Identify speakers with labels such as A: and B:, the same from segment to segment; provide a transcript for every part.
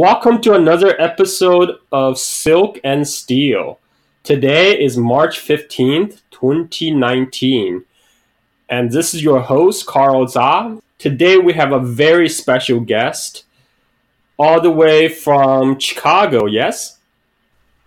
A: Welcome to another episode of Silk and Steel. Today is March 15th, 2019, and this is your host, Carl Zha. Today we have a very special guest, all the way from Chicago, yes?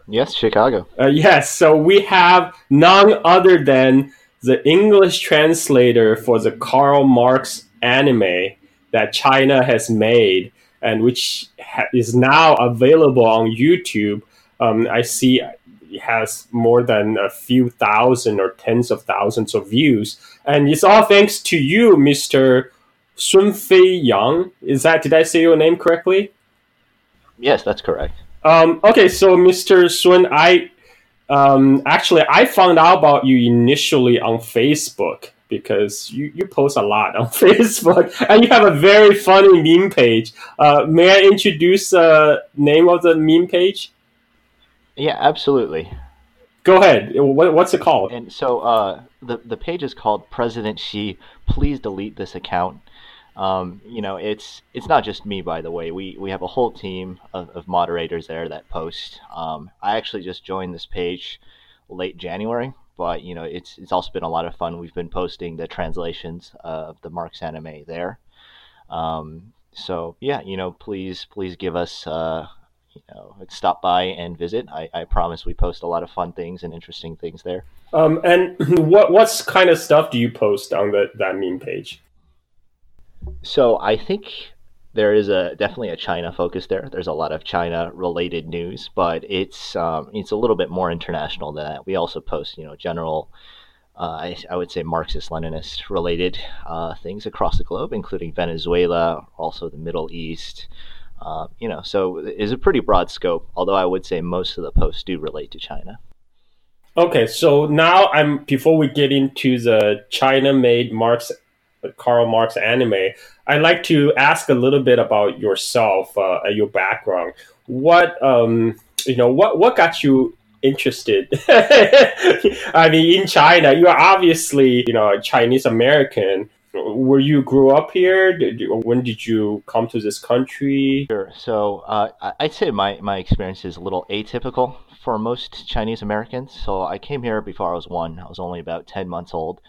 B: Yes, Chicago.
A: Uh, yes, so we have none other than the English translator for the Karl Marx anime that China has made and which ha- is now available on YouTube. Um, I see it has more than a few thousand or tens of thousands of views, and it's all thanks to you, Mister Sun Fei Yang. Is that did I say your name correctly?
B: Yes, that's correct.
A: Um, okay, so Mister Sun, I um, actually I found out about you initially on Facebook because you, you post a lot on Facebook and you have a very funny meme page. Uh, may I introduce the uh, name of the meme page?
B: Yeah, absolutely.
A: Go ahead. What, what's it called?
B: And so uh, the the page is called President Xi. Please delete this account. Um, you know, it's it's not just me, by the way. We we have a whole team of, of moderators there that post. Um, I actually just joined this page late January, but you know it's it's also been a lot of fun. We've been posting the translations of the Marx anime there. Um, so yeah, you know, please please give us uh, you know stop by and visit. I, I promise we post a lot of fun things and interesting things there.
A: Um, and what what's kind of stuff do you post on the, that meme page?
B: So I think there is a definitely a China focus there. There's a lot of China related news, but it's um, it's a little bit more international than that. We also post you know general. Uh, I, I, would say Marxist Leninist related uh, things across the globe, including Venezuela, also the Middle East. Uh, you know, so it's a pretty broad scope. Although I would say most of the posts do relate to China.
A: Okay, so now I'm before we get into the China-made Marx Karl Marx anime, I'd like to ask a little bit about yourself, uh, your background. What um, you know, what what got you interested? I mean, in China, you are obviously you know Chinese American. Were you grew up here? Did you, when did you come to this country?
B: Sure. So uh, I'd say my my experience is a little atypical for most Chinese Americans. So I came here before I was one. I was only about ten months old.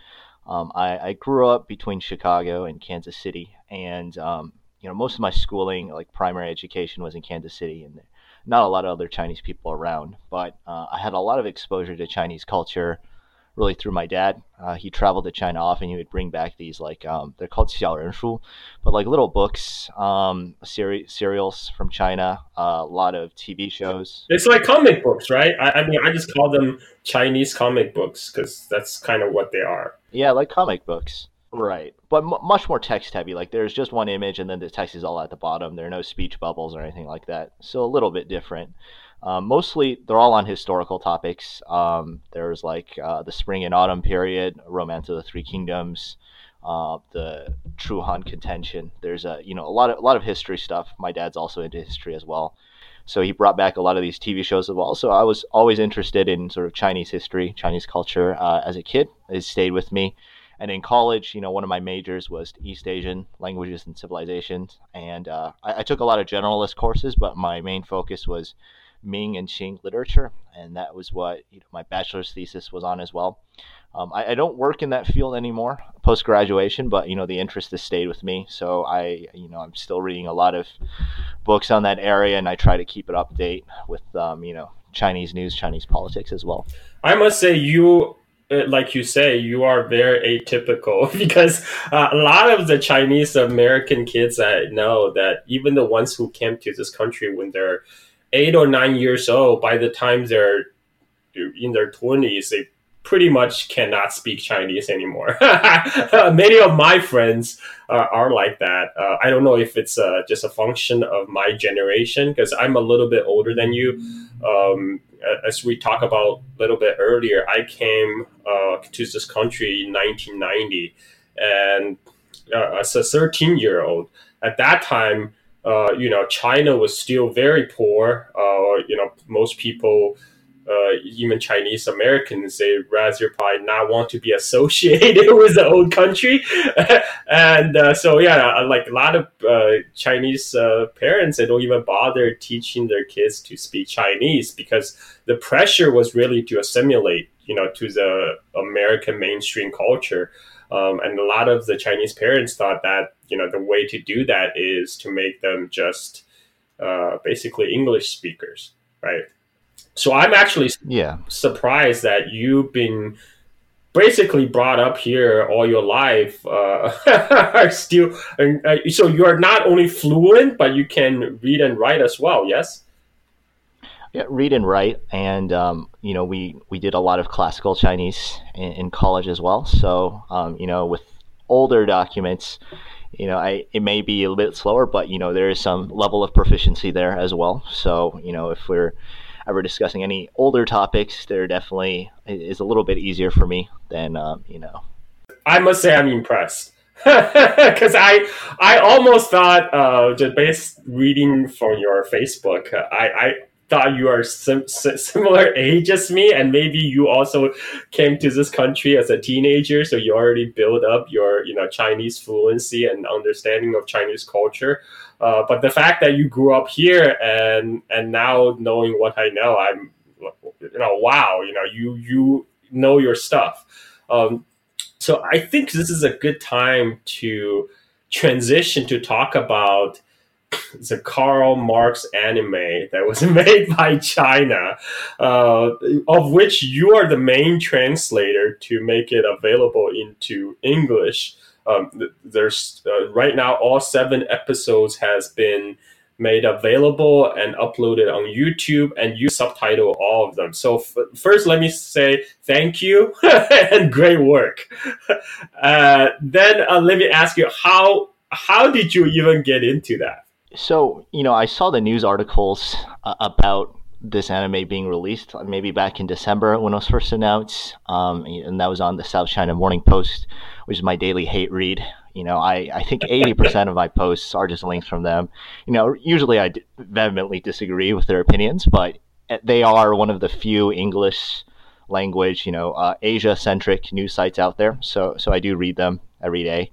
B: Um, I, I, grew up between Chicago and Kansas City, and um, you know most of my schooling, like primary education, was in Kansas City, and not a lot of other Chinese people around. But uh, I had a lot of exposure to Chinese culture, really through my dad. Uh, he traveled to China often. He would bring back these like um, they're called xiaorenshu, but like little books, um, seri- serials from China, uh, a lot of TV shows.
A: It's like comic books, right? I, I mean, I just call them Chinese comic books because that's kind of what they are.
B: Yeah, like comic books. Right, but m- much more text heavy. Like there's just one image, and then the text is all at the bottom. There are no speech bubbles or anything like that. So a little bit different. Um, mostly, they're all on historical topics. Um, there's like uh, the spring and autumn period, Romance of the Three Kingdoms, uh, the Chu Han contention. There's a you know a lot of a lot of history stuff. My dad's also into history as well, so he brought back a lot of these TV shows as well. So I was always interested in sort of Chinese history, Chinese culture uh, as a kid. It stayed with me. And in college, you know, one of my majors was East Asian languages and civilizations, and uh, I, I took a lot of generalist courses, but my main focus was Ming and Qing literature, and that was what you know, my bachelor's thesis was on as well. Um, I, I, don't work in that field anymore post graduation, but you know the interest has stayed with me. So I, you know, I'm still reading a lot of books on that area, and I try to keep it update with, um, you know, Chinese news, Chinese politics as well.
A: I must say, you, uh, like you say, you are very atypical because uh, a lot of the Chinese American kids I know that even the ones who came to this country when they're eight or nine years old, by the time they're in their 20s, they pretty much cannot speak Chinese anymore. Many of my friends uh, are like that. Uh, I don't know if it's uh, just a function of my generation because I'm a little bit older than you. Um, as we talked about a little bit earlier, I came uh, to this country in 1990, and uh, as a 13 year old, at that time, uh, you know, China was still very poor. Uh, you know, most people uh, even Chinese Americans, they rather probably not want to be associated with the old country. and uh, so, yeah, like a lot of uh, Chinese uh, parents, they don't even bother teaching their kids to speak Chinese because the pressure was really to assimilate, you know, to the American mainstream culture. Um, and a lot of the Chinese parents thought that, you know, the way to do that is to make them just uh, basically English speakers, right? So I'm actually
B: yeah
A: surprised that you've been basically brought up here all your life uh, are still uh, so you are not only fluent but you can read and write as well yes
B: yeah read and write and um, you know we we did a lot of classical chinese in, in college as well. So um, you know with older documents you know I it may be a little bit slower but you know there is some level of proficiency there as well. So you know if we're ever discussing any older topics, they're definitely is a little bit easier for me than um, you know.
A: I must say I'm impressed. Because I I almost thought uh, just based reading from your Facebook, I, I thought you are sim- similar age as me, and maybe you also came to this country as a teenager, so you already built up your you know Chinese fluency and understanding of Chinese culture. Uh, but the fact that you grew up here and and now knowing what I know, I'm you know wow, you know you you know your stuff. Um, so I think this is a good time to transition to talk about the Karl Marx anime that was made by China, uh, of which you are the main translator to make it available into English. Um, there's uh, right now all seven episodes has been made available and uploaded on YouTube, and you subtitle all of them. So f- first, let me say thank you and great work. Uh, then uh, let me ask you how how did you even get into that?
B: So you know, I saw the news articles uh, about this anime being released maybe back in December when it was first announced, um, and that was on the South China Morning Post, which is my daily hate read. You know, I, I think 80% of my posts are just links from them. You know, usually I vehemently disagree with their opinions, but eh, they are one of the few English language, you know, uh, Asia centric news sites out there. So, so I do read them every day.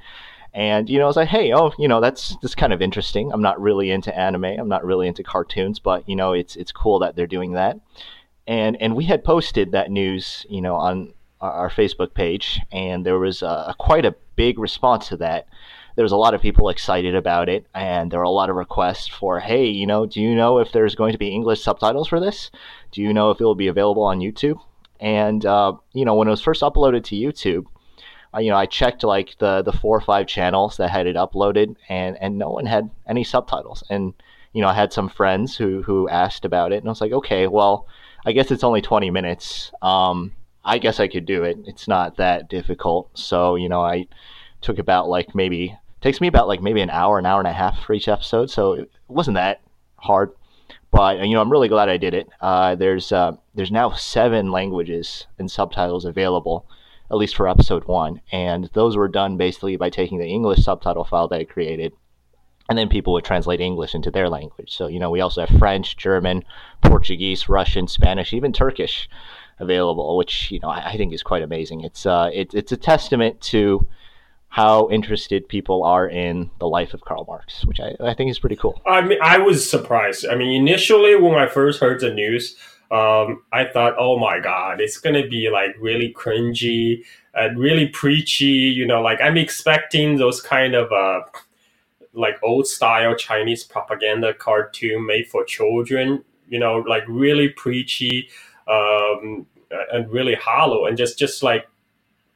B: And you know, I was like, hey, oh, you know, that's that's kind of interesting. I'm not really into anime. I'm not really into cartoons, but you know, it's it's cool that they're doing that. And and we had posted that news, you know, on our Facebook page, and there was a quite a big response to that. There was a lot of people excited about it, and there were a lot of requests for, hey, you know, do you know if there's going to be English subtitles for this? Do you know if it will be available on YouTube? And uh, you know, when it was first uploaded to YouTube, you know, I checked like the the four or five channels that had it uploaded, and and no one had any subtitles. And you know, I had some friends who who asked about it, and I was like, okay, well, I guess it's only twenty minutes. Um, I guess I could do it. It's not that difficult. So you know, I took about like maybe takes me about like maybe an hour, an hour and a half for each episode. So it wasn't that hard. But you know, I'm really glad I did it. Uh, there's uh, there's now seven languages and subtitles available at least for episode one. And those were done basically by taking the English subtitle file that I created. And then people would translate English into their language. So, you know, we also have French, German, Portuguese, Russian, Spanish, even Turkish available, which, you know, I, I think is quite amazing. It's, uh, it, it's a testament to how interested people are in the life of Karl Marx, which I, I think is pretty cool.
A: I mean, I was surprised. I mean, initially when I first heard the news, um, I thought, oh my god, it's gonna be like really cringy and really preachy. You know, like I'm expecting those kind of uh, like old style Chinese propaganda cartoon made for children. You know, like really preachy um, and really hollow, and just just like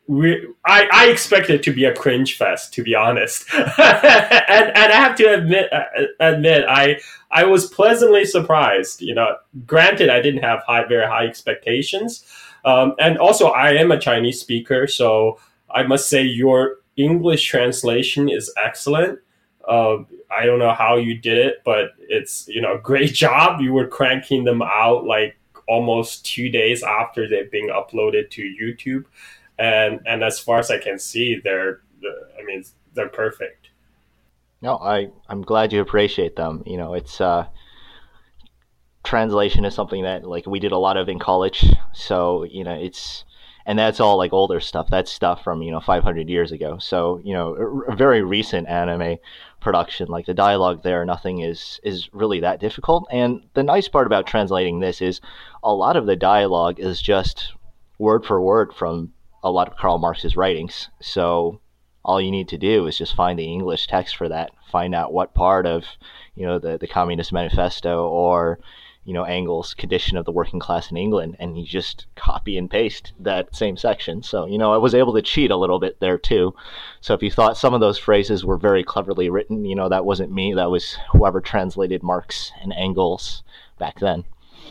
A: I, I expect it to be a cringe fest, to be honest, and and I have to admit uh, admit I I was pleasantly surprised. You know, granted I didn't have high very high expectations, um, and also I am a Chinese speaker, so I must say your English translation is excellent. Uh, I don't know how you did it, but it's you know great job. You were cranking them out like almost two days after they've been uploaded to YouTube and and as far as I can see, they're I mean they're perfect.
B: No, I I'm glad you appreciate them. You know, it's uh, translation is something that like we did a lot of in college. So you know, it's and that's all like older stuff. That's stuff from you know 500 years ago. So you know, a very recent anime production, like the dialogue there, nothing is is really that difficult. And the nice part about translating this is a lot of the dialogue is just word for word from a lot of Karl Marx's writings. So all you need to do is just find the English text for that, find out what part of you know the the Communist Manifesto or you know Engels' condition of the working class in England, and you just copy and paste that same section. So you know I was able to cheat a little bit there too. So if you thought some of those phrases were very cleverly written, you know that wasn't me. That was whoever translated Marx and Engels back then.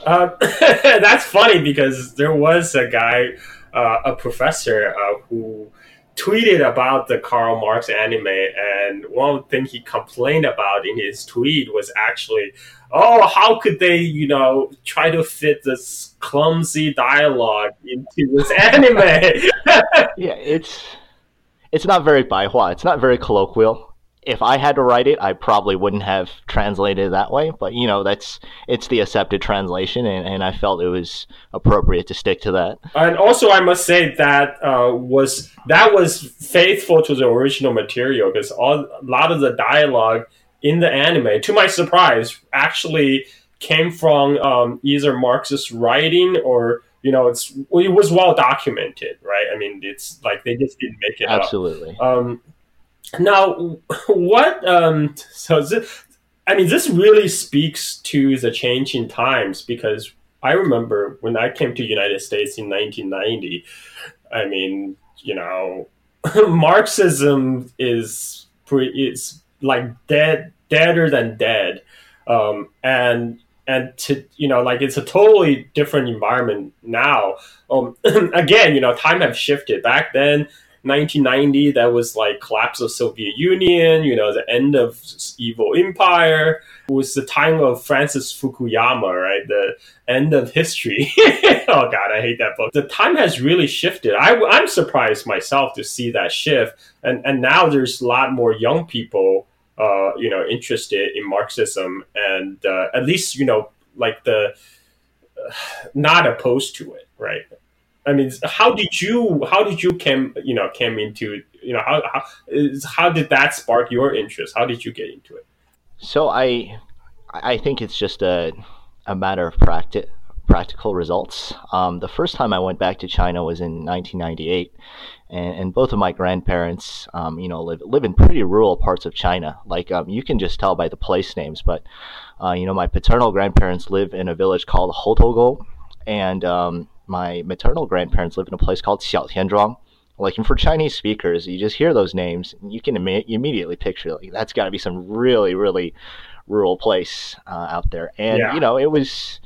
A: Uh, that's funny because there was a guy, a professor, uh, who tweeted about the Karl Marx anime, and one thing he complained about in his tweet was actually, oh, how could they, you know, try to fit this clumsy dialogue into this anime?
B: yeah, it's it's not very baihua. It's not very colloquial if I had to write it, I probably wouldn't have translated it that way. But you know, that's it's the accepted translation, and, and I felt it was appropriate to stick to that.
A: And also, I must say that uh, was that was faithful to the original material because a lot of the dialogue in the anime, to my surprise, actually came from um, either Marxist writing or you know it's it was well documented, right? I mean, it's like they just didn't make it up.
B: absolutely.
A: Um, now, what? Um, so, this, I mean, this really speaks to the change in times because I remember when I came to United States in 1990. I mean, you know, Marxism is pretty, it's like dead, deader than dead, um, and and to you know, like it's a totally different environment now. Um, again, you know, time have shifted. Back then, 1990 that was like collapse of soviet union you know the end of evil empire. It was the time of francis fukuyama right? The end of history. Oh god i hate that book. The time has really shifted. I, i'm surprised myself to see that shift. And and now there's a lot more young people uh, you know interested in marxism and uh, at least you know like the uh, not opposed to it right I mean, how did you how did you came you know came into you know how how, how did that spark your interest? How did you get into it?
B: So I I think it's just a a matter of practice practical results. Um, the first time I went back to China was in 1998, and, and both of my grandparents, um, you know, live live in pretty rural parts of China. Like um, you can just tell by the place names, but uh, you know, my paternal grandparents live in a village called Houtouguo, and um, my maternal grandparents lived in a place called Xiaotianzhuang. Like, and for Chinese speakers, you just hear those names, and you can Im- immediately picture like that's got to be some really, really rural place uh, out there. And yeah. you know, it was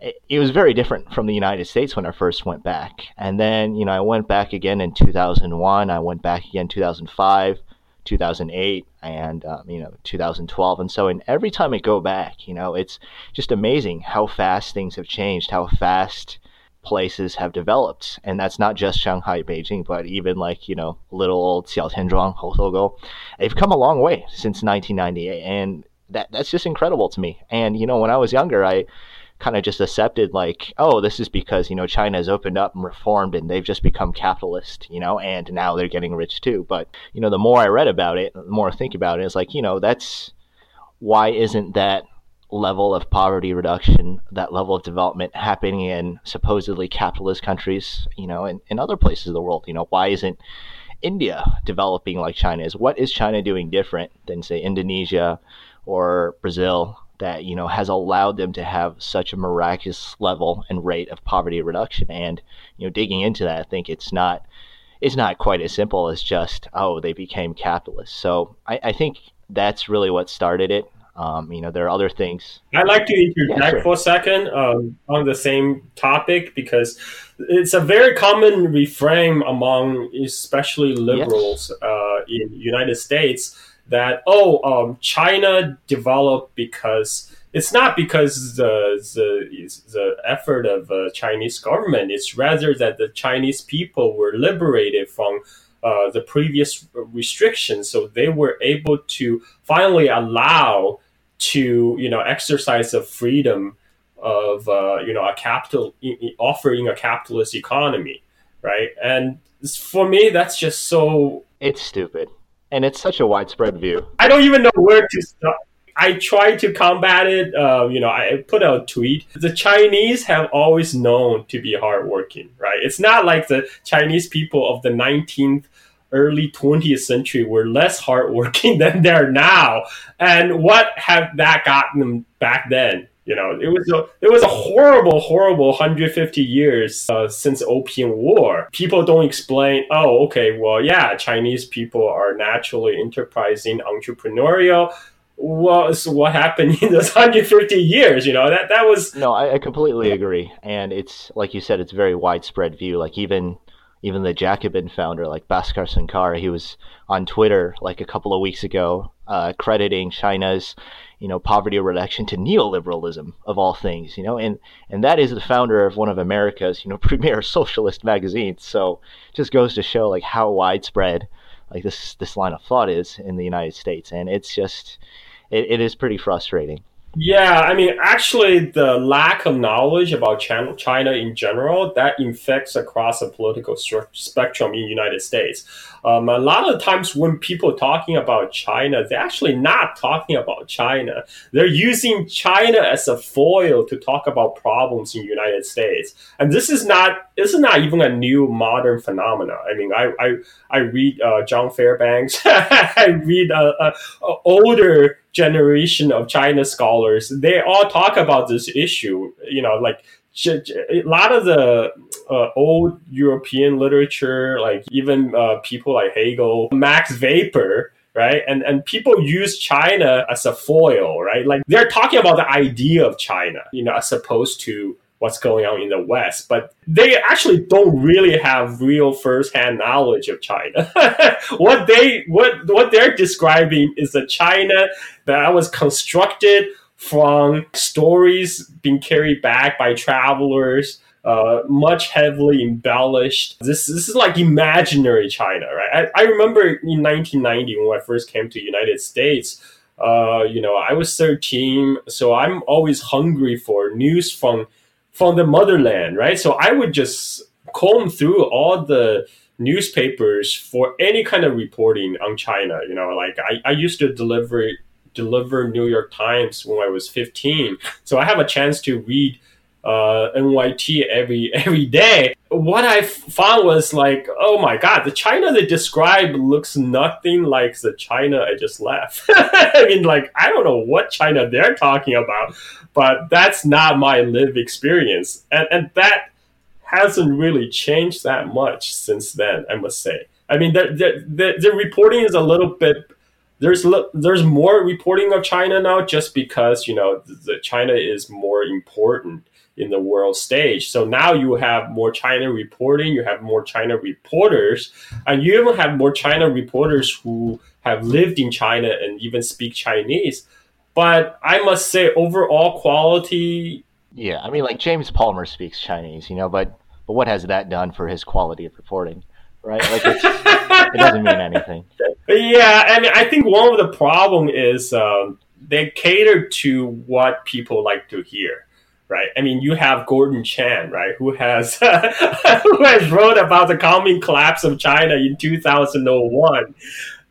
B: it, it was very different from the United States when I first went back. And then you know, I went back again in 2001. I went back again 2005. 2008 and um, you know 2012 and so in every time I go back you know it's just amazing how fast things have changed how fast places have developed. And that's not just Shanghai, Beijing, but even like, you know, little old Xiaotianzhuang, Houtouguo. They've come a long way since 1998. And that, that's just incredible to me. And, you know, when I was younger, I kind of just accepted like, oh, this is because, you know, China has opened up and reformed and they've just become capitalist, you know, and now they're getting rich too. But, you know, the more I read about it, the more I think about it, it's like, you know, that's why isn't that level of poverty reduction, that level of development happening in supposedly capitalist countries, you know, and in other places of the world. You know, why isn't India developing like China is? What is China doing different than say Indonesia or Brazil that, you know, has allowed them to have such a miraculous level and rate of poverty reduction? And, you know, digging into that, I think it's not it's not quite as simple as just, oh, they became capitalists. So I, I think that's really what started it. Um, you know, there are other things.
A: I'd like to interject yeah, sure. for a second um, on the same topic because it's a very common refrain among especially liberals yes. uh, in United States that oh, um, China developed because it's not because the the, the effort of the Chinese government. It's rather that the Chinese people were liberated from uh, the previous restrictions, so they were able to finally allow to you know exercise of freedom of uh, you know a capital offering a capitalist economy, right? And for me, that's just so
B: it's stupid, and it's such a widespread view.
A: I don't even know where to start. I try to combat it. Uh, you know, I put out a tweet. The Chinese have always known to be hardworking, right? It's not like the Chinese people of the 19th early 20th century were less hardworking than they're now. And what have that gotten them back then? You know, it was a it was a horrible, horrible 150 years uh, since Opium War. People don't explain. Oh, okay, well, yeah, Chinese people are naturally enterprising, entrepreneurial. Well, so what happened in those 150 years? You know, that that was
B: no. I, I completely agree, and it's like you said, it's very widespread view. Like even even the Jacobin founder, like Bhaskar Sunkara, he was on Twitter like a couple of weeks ago, uh, crediting China's, you know, poverty reduction to neoliberalism of all things, you know, and and that is the founder of one of America's, you know, premier socialist magazines. So just goes to show like how widespread like this this line of thought is in the United States, and it's just it, it is pretty frustrating.
A: Yeah, I mean, actually, the lack of knowledge about China in general that infects across the political spectrum in United States. Um, a lot of times when people talking about China, they're actually not talking about China. They're using China as a foil to talk about problems in the United States. And this is not this is not even a new modern phenomenon. I mean, I I, I read uh, John Fairbanks. I read uh, uh, older generation of China scholars, they all talk about this issue. You know, like a lot of the uh, old European literature, like even uh, people like Hegel, Max Weber, right? And and people use China as a foil, right? Like they're talking about the idea of China, you know, as opposed to what's going on in the West, but they actually don't really have real firsthand knowledge of China. what they what what they're describing is a China that was constructed from stories being carried back by travelers. Uh, much heavily embellished. This this is like imaginary China, right? I, I remember in 1990 when I first came to the United States. Uh, you know, I was 13, so I'm always hungry for news from from the motherland, right? So I would just comb through all the newspapers for any kind of reporting on China. You know, like I, I used to deliver deliver New York Times when I was 15, so I have a chance to read uh, NYT every every day. What I found was like, oh my god, the China they describe looks nothing like the China I just left. I mean, like I don't know what China they're talking about, but that's not my lived experience, and and that hasn't really changed that much since then. I must say. I mean, the the, the, the reporting is a little bit there's there's more reporting of China now just because you know the, China is more important in the world stage. So now you have more China reporting, you have more China reporters, and you even have more China reporters who have lived in China and even speak Chinese. But I must say, overall quality.
B: Yeah, I mean, like James Palmer speaks Chinese, you know, but but what has that done for his quality of reporting, right? Like, it doesn't mean anything.
A: Yeah, I mean, I think one of the problem is um, they cater to what people like to hear right? I mean, you have Gordon Chang, right, who has who has wrote about the coming collapse of China in 2001,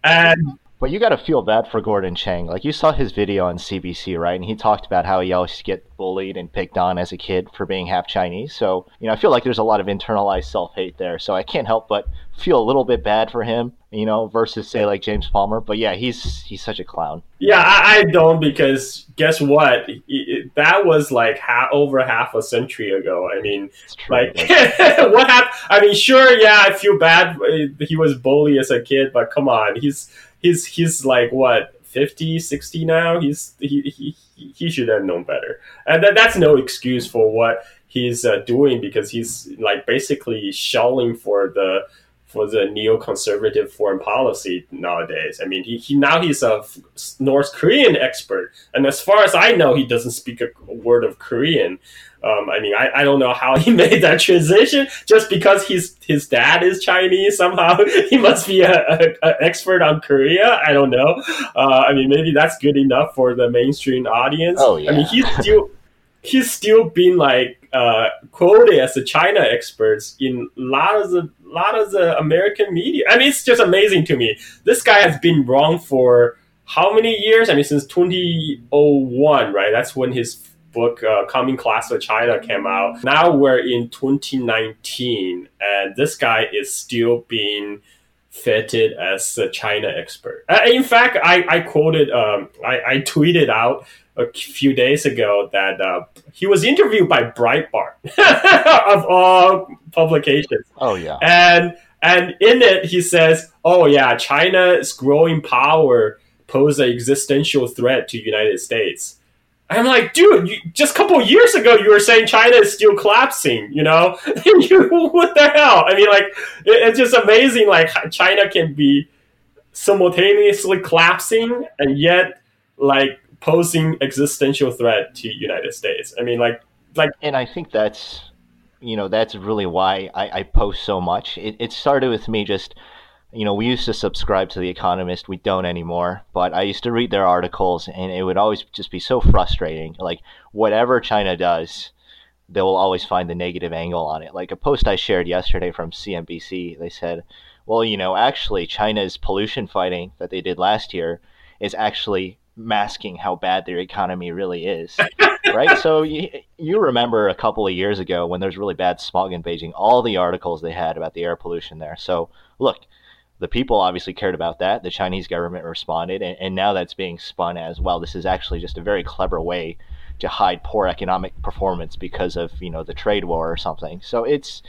A: and
B: but you got to feel bad for Gordon Chang. Like you saw his video on CBC, right? And he talked about how he always get bullied and picked on as a kid for being half Chinese. So, you know, I feel like there's a lot of internalized self-hate there. So I can't help but feel a little bit bad for him, you know, versus say like James Palmer. But yeah, he's he's such a clown.
A: Yeah, I, I don't because guess what? It, that was like half, over half a century ago. I mean, like what happened? I mean, sure, yeah, I feel bad. Uh, he was bullied as a kid, but come on, he's he's he's like what 50 60 now? He's he he, he should have known better. And that, that's no excuse for what he's uh, doing because he's like basically shelling for the for the neoconservative foreign policy nowadays. I mean, he, he now he's a North Korean expert, and as far as I know, he doesn't speak a word of Korean. Um, I mean, I, I don't know how he made that transition. Just because his his dad is Chinese, somehow he must be an expert on Korea. I don't know. Uh, I mean, maybe that's good enough for the mainstream audience.
B: Oh yeah.
A: I mean, he's still he's still being like uh, quoted as a China expert in a lot of the lot of the American media. I mean, it's just amazing to me. This guy has been wrong for how many years? I mean, since 2001, right? That's when his book uh, coming class of china came out now we're in 2019 and this guy is still being fitted as a china expert uh, in fact i, I quoted um, I, I tweeted out a few days ago that uh, he was interviewed by breitbart of all publications
B: oh yeah
A: and and in it he says oh yeah china's growing power pose an existential threat to united states I'm like, dude, you, just a couple years ago, you were saying China is still collapsing, you know? you, what the hell? I mean, like, it, it's just amazing, like, China can be simultaneously collapsing and yet, like, posing existential threat to United States. I mean, like, like,
B: and I think that's, you know, that's really why I, I post so much. It, it started with me just you know, we used to subscribe to The Economist. We don't anymore. But I used to read their articles, and it would always just be so frustrating. Like, whatever China does, they will always find the negative angle on it. Like a post I shared yesterday from CNBC, they said, well, you know, actually, China's pollution fighting that they did last year is actually masking how bad their economy really is. right? So you, you remember a couple of years ago when there was really bad smog in Beijing, all the articles they had about the air pollution there. So look, the people obviously cared about that. The Chinese government responded, and, and now that's being spun as well. This is actually just a very clever way to hide poor economic performance because of you know the trade war or something. So it's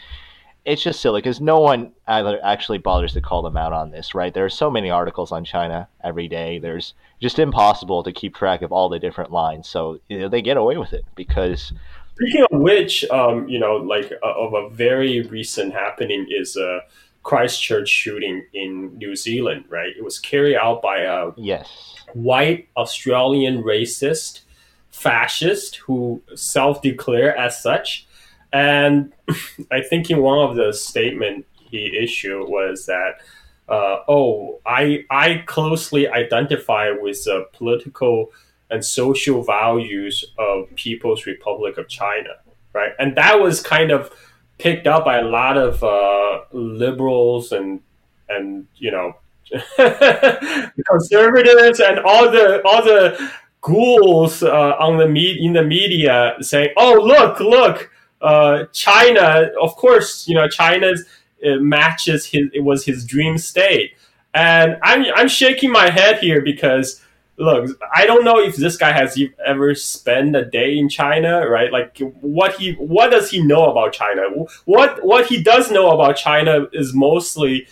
B: it's just silly because no one actually bothers to call them out on this, right? There are so many articles on China every day. There's just impossible to keep track of all the different lines. So you know, they get away with it because.
A: Speaking of which, um, you know, like uh, of a very recent happening is uh, Christchurch shooting in New Zealand, right? It was carried out by a
B: yes.
A: white Australian racist fascist who self-declared as such. And I think in one of the statement he issued was that, uh, oh, I I closely identify with the political and social values of People's Republic of China, right? And that was kind of picked up by a lot of uh, liberals and and you know conservatives and all the all the ghouls uh, on the me- in the media saying, "Oh, look, look, uh, China. Of course, you know China's matches his. It was his dream state." And I'm I'm shaking my head here because look, I don't know if this guy has ever spent a day in China, right? Like what he what does he know about China? What what he does know about China is mostly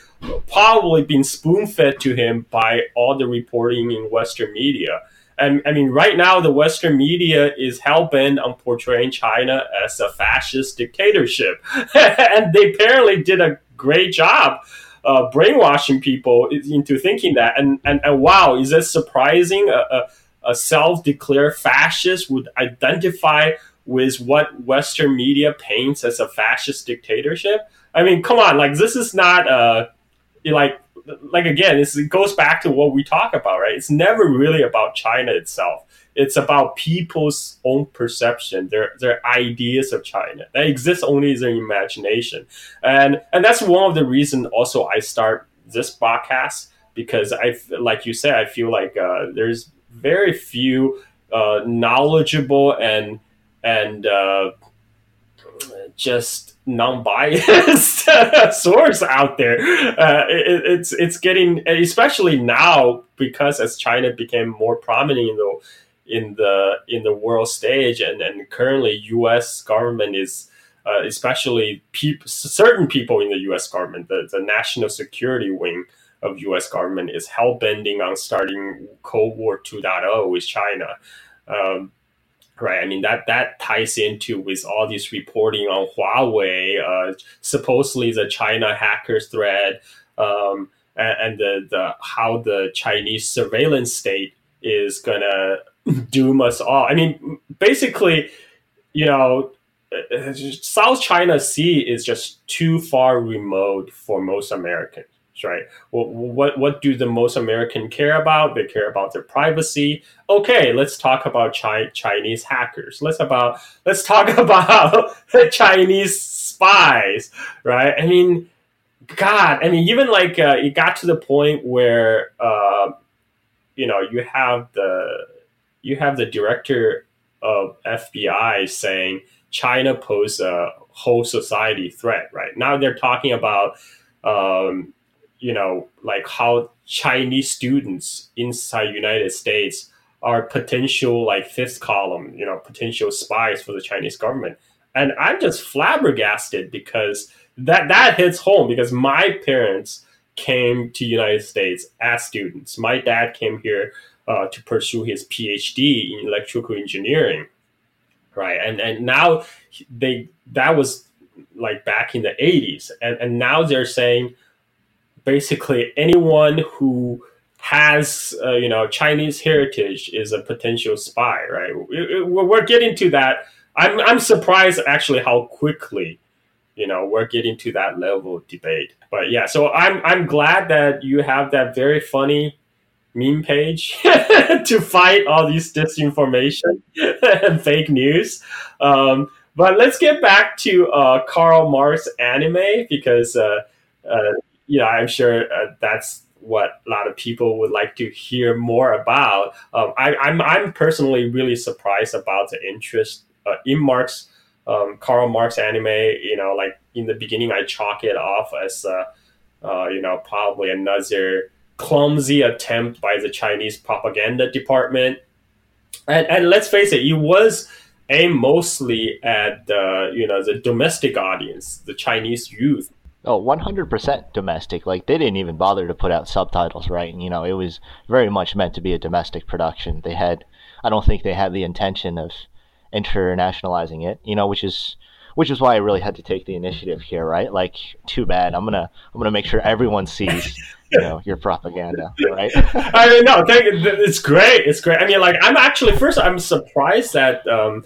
A: probably been spoon fed to him by all the reporting in Western media. I mean, right now the Western media is hell bent on portraying China as a fascist dictatorship, and they apparently did a great job uh, brainwashing people into thinking that. And, and, and wow, is that surprising? A, a, a self declared fascist would identify with what Western media paints as a fascist dictatorship. I mean, come on, like this is not uh, like like again, it goes back to what we talk about, right? It's never really about China itself it's about people's own perception, their their ideas of China that exists only in their imagination, and and that's one of the reasons also I start this podcast because I like you said I feel like uh, there's very few uh, knowledgeable and and uh, just non-biased source out there. Uh, it, it's it's getting especially now because as China became more prominent in the in the in the world stage, and and currently U.S. government is. Uh, especially peop- certain people in the U.S. government, the, the national security wing of U.S. government is hell bending on starting Cold War 2.0 with China. Um, right? I mean that that ties into with all this reporting on Huawei, uh, supposedly the China hackers threat, um, and, and, the the how the Chinese surveillance state is gonna doom us all. I mean, basically, you know, South China Sea is just too far remote for most Americans, right? What, what what do the most American care about? They care about their privacy. Okay, let's talk about Chi- Chinese hackers. Let's about let's talk about the Chinese spies, right? I mean, God, I mean, even like uh, it got to the point where uh, you know you have the you have the director of FBI saying China poses a whole society threat. Right now, they're talking about um, you know like how Chinese students inside United States are potential like fifth column, you know, potential spies for the Chinese government. And I'm just flabbergasted because that that hits home because my parents came to United States as students. My dad came here uh, to pursue his PhD in electrical engineering, right? And and now they that was like back in the 80s, and and now they're saying basically anyone who has uh, you know Chinese heritage is a potential spy, right? We're getting to that. I'm I'm surprised actually how quickly you know we're getting to that level of debate. But yeah, so I'm I'm glad that you have that very funny meme page to fight all these disinformation and fake news. Um, but let's get back to uh, Karl Marx anime because uh, uh, you know I'm sure uh, that's what a lot of people would like to hear more about. Um, I, am I'm, I'm personally really surprised about the interest uh, in Marx um, Karl Marx anime, you know, like in the beginning, I chalk it off as, uh, uh, you know, probably another clumsy attempt by the Chinese propaganda department. And, and let's face it, it was aimed mostly at you know, the domestic audience, the Chinese youth.
B: Oh, 100% domestic. Like, they didn't even bother to put out subtitles, right? You know, it was very much meant to be a domestic production. They had, I don't think they had the intention of internationalizing it, you know, which is which is why I really had to take the initiative here, right? Like, too bad. I'm gonna I'm gonna make sure everyone sees, you know, your propaganda, right?
A: I mean, no, thank. It's great. It's great. I mean, like, I'm actually first. I'm surprised that um,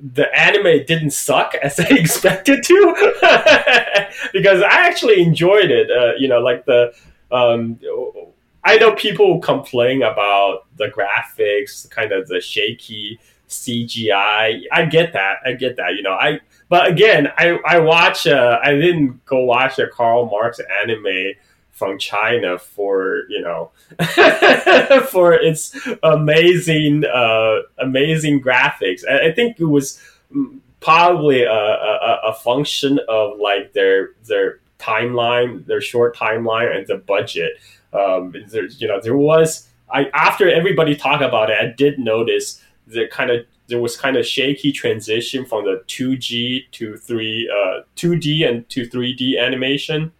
A: the anime didn't suck as I expected to, because I actually enjoyed it. Uh, you know, like the. Um, I know people complain about the graphics, kind of the shaky CGI. I get that. I get that. You know, I but again, I I watch. Uh, I didn't go watch a Karl Marx anime from China for you know for its amazing uh, amazing graphics. I, I think it was probably a, a, a function of like their their timeline, their short timeline, and the budget. Um, there's you know there was I after everybody talked about it, I did notice the kind of there was kind of shaky transition from the 2G to 3 uh, 2D and to 3D animation.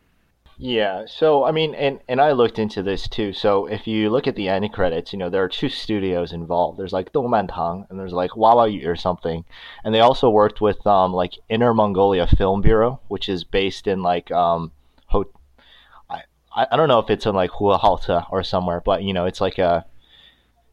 B: Yeah, so I mean, and and I looked into this too. So if you look at the end credits, you know there are two studios involved. There's like Tang and there's like Wawa or something, and they also worked with um like Inner Mongolia Film Bureau, which is based in like um Ho- I I don't know if it's in like Huahalta or somewhere, but you know it's like a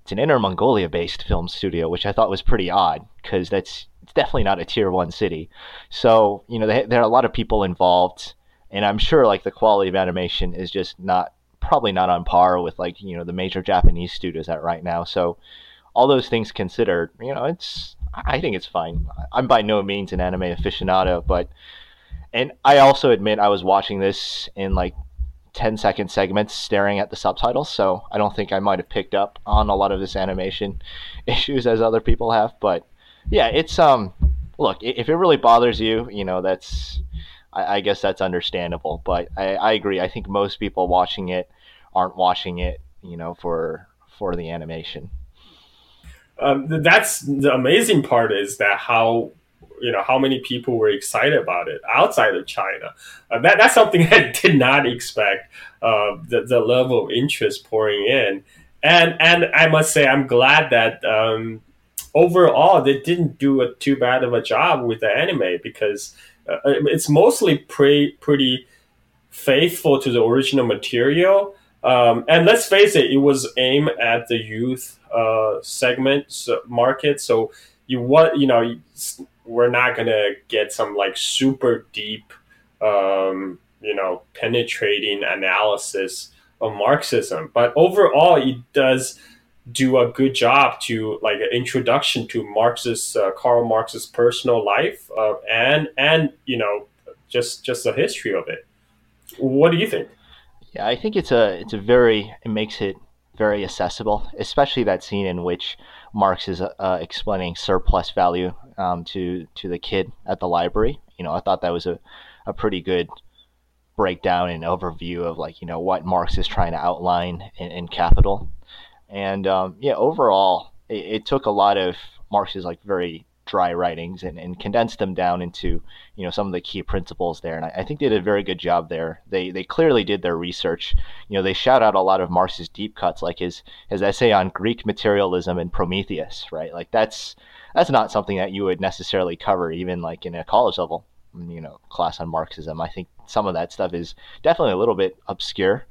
B: it's an Inner Mongolia based film studio, which I thought was pretty odd because that's it's definitely not a tier one city. So you know they, there are a lot of people involved, and I'm sure like the quality of animation is just not probably not on par with like you know the major Japanese studios at right now. So all those things considered, you know, it's I think it's fine. I'm by no means an anime aficionado, but and I also admit I was watching this in like 10 second segments staring at the subtitles, so I don't think I might have picked up on a lot of this animation issues as other people have. But yeah, it's um look, if it really bothers you, you know, that's I, I guess that's understandable. But I, I agree. I think most people watching it aren't watching it, you know, for for the animation.
A: Um, that's the amazing part is that how you know how many people were excited about it outside of China. Uh, that that's something I did not expect. Uh, the the level of interest pouring in, and and I must say I'm glad that um, overall they didn't do a too bad of a job with the anime because uh, it's mostly pretty pretty faithful to the original material. Um, and let's face it, it was aimed at the youth uh, segment market. So you what you know we're not gonna get some like super deep um, you know penetrating analysis of Marxism. But overall, it does do a good job to like an introduction to Marx's uh, Karl Marx's personal life uh, and and you know just just the history of it. What do you think?
B: Yeah, I think it's a it's a very it makes it very accessible, especially that scene in which Marx is uh, explaining surplus value um, to to the kid at the library. You know, I thought that was a, a pretty good breakdown and overview of like you know what Marx is trying to outline in, in Capital, and um, yeah, overall it, it, took a lot of Marx's like very dry writings and, and condensed them down into you know some of the key principles there. And I, I, think they did a very good job there. They they clearly did their research. You know they shout out a lot of marx's deep cuts like his his essay on greek materialism and prometheus right? Like that's that's not something that you would necessarily cover even like in a college level you know class on marxism. I think some of that stuff is definitely a little bit obscure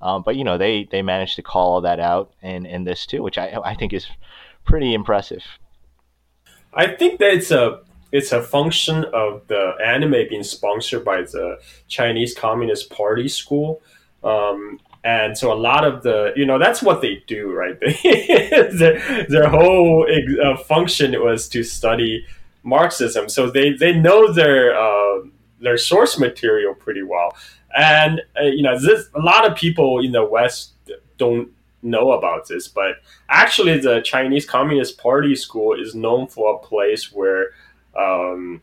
B: um, but you know they they managed to call that out in in this too which i i think is pretty impressive
A: I think that it's a it's a function of the anime being sponsored by the Chinese Communist Party school. Um, and so a lot of the, you know, that's what they do, right? their, their whole uh, function was to study Marxism. So they, they know their, uh, their source material pretty well. And, uh, you know, this, a lot of people in the West don't know about this, but actually, the Chinese Communist Party school is known for a place where, um,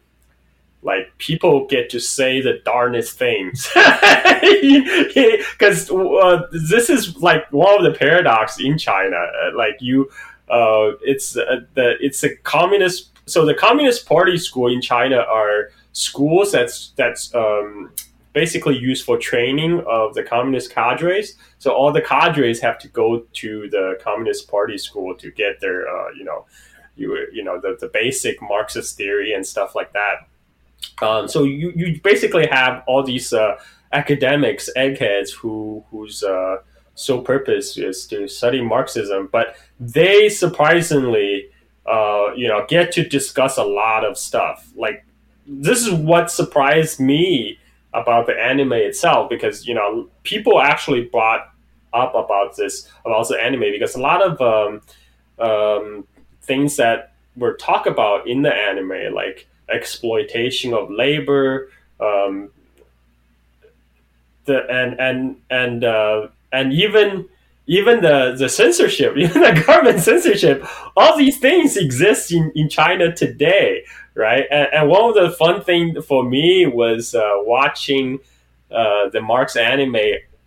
A: like people get to say the darnest things, because uh, this is like one of the paradox in China. Uh, like you, uh, it's uh, the it's a communist. So the Communist Party school in China are schools that's that's um, basically used for training of the communist cadres. So all the cadres have to go to the Communist Party school to get their, uh, you know, you you know the, the basic Marxist theory and stuff like that. Um, so you, you basically have all these uh, academics, eggheads, who whose uh, sole purpose is to study Marxism, but they surprisingly, uh, you know, get to discuss a lot of stuff. Like this is what surprised me about the anime itself because you know people actually brought up about this about the anime because a lot of um, um, things that were talked about in the anime like exploitation of labor um, the and and and uh, and even even the, the censorship, even the government censorship, all these things exist in, in China today right? And, and one of the fun thing for me was uh, watching uh, the Marx anime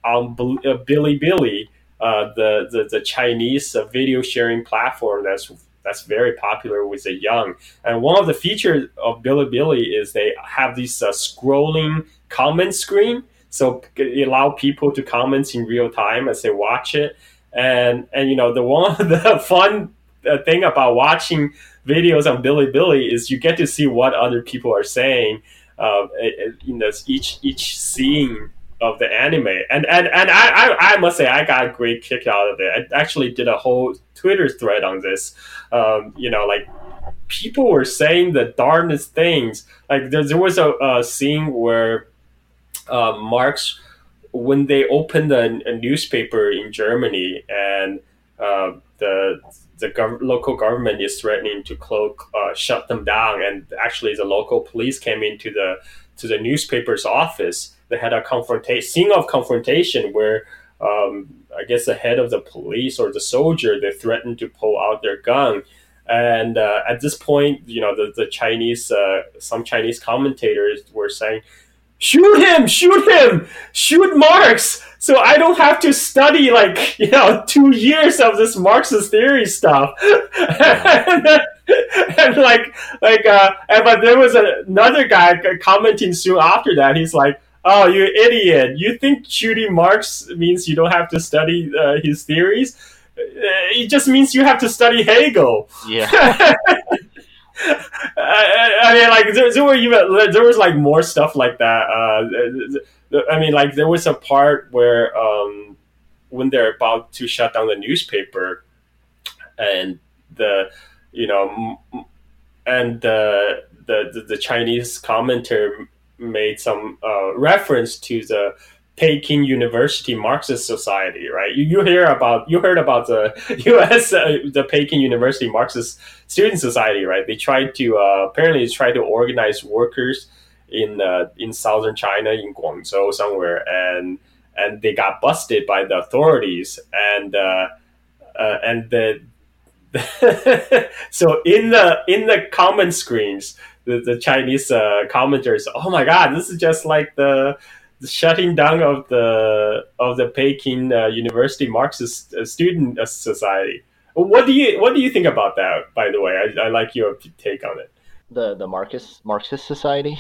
A: on uh, Bilibili, uh, the, the the Chinese uh, video sharing platform that's that's very popular with the young. And one of the features of Bilibili is they have this uh, scrolling comment screen, so it allow people to comment in real time as they watch it. And and you know the one the fun thing about watching videos on Bilibili is you get to see what other people are saying uh, in this each each scene of the anime. And and and I, I, I must say I got a great kick out of it. I actually did a whole Twitter thread on this. Um, you know, like people were saying the darndest things. Like there, there was a, a scene where uh, Marx, when they opened a, a newspaper in Germany, and uh, the the gov- local government is threatening to close, uh, shut them down, and actually the local police came into the to the newspaper's office. They had a confrontation, scene of confrontation where um, I guess the head of the police or the soldier they threatened to pull out their gun. And uh, at this point, you know, the, the Chinese, uh, some Chinese commentators were saying, shoot him, shoot him, shoot Marx. So I don't have to study like, you know, two years of this Marxist theory stuff. and, and, like, like, uh, and, but there was another guy commenting soon after that. He's like, oh, you idiot. You think shooting Marx means you don't have to study uh, his theories? Uh, it just means you have to study Hegel.
B: Yeah.
A: I, I, mean, like there, there were even there was like more stuff like that. Uh, I mean, like there was a part where um, when they're about to shut down the newspaper, and the you know, and the the the, Chinese commenter made some uh, reference to the Peking University Marxist Society, right? You, you hear about you heard about the U.S. Uh, the Peking University Marxist Student Society, right? They tried to uh, apparently try to organize workers in uh, in southern China, in Guangzhou somewhere, and and they got busted by the authorities, and uh, uh, and the so in the in the comment screens, the, the Chinese uh, commenters, oh my god, this is just like the the shutting down of the of the Peking uh, University Marxist uh, Student Society. What do you what do you think about that? By the way, I, I like your take on it.
B: The the Marxist Marxist Society.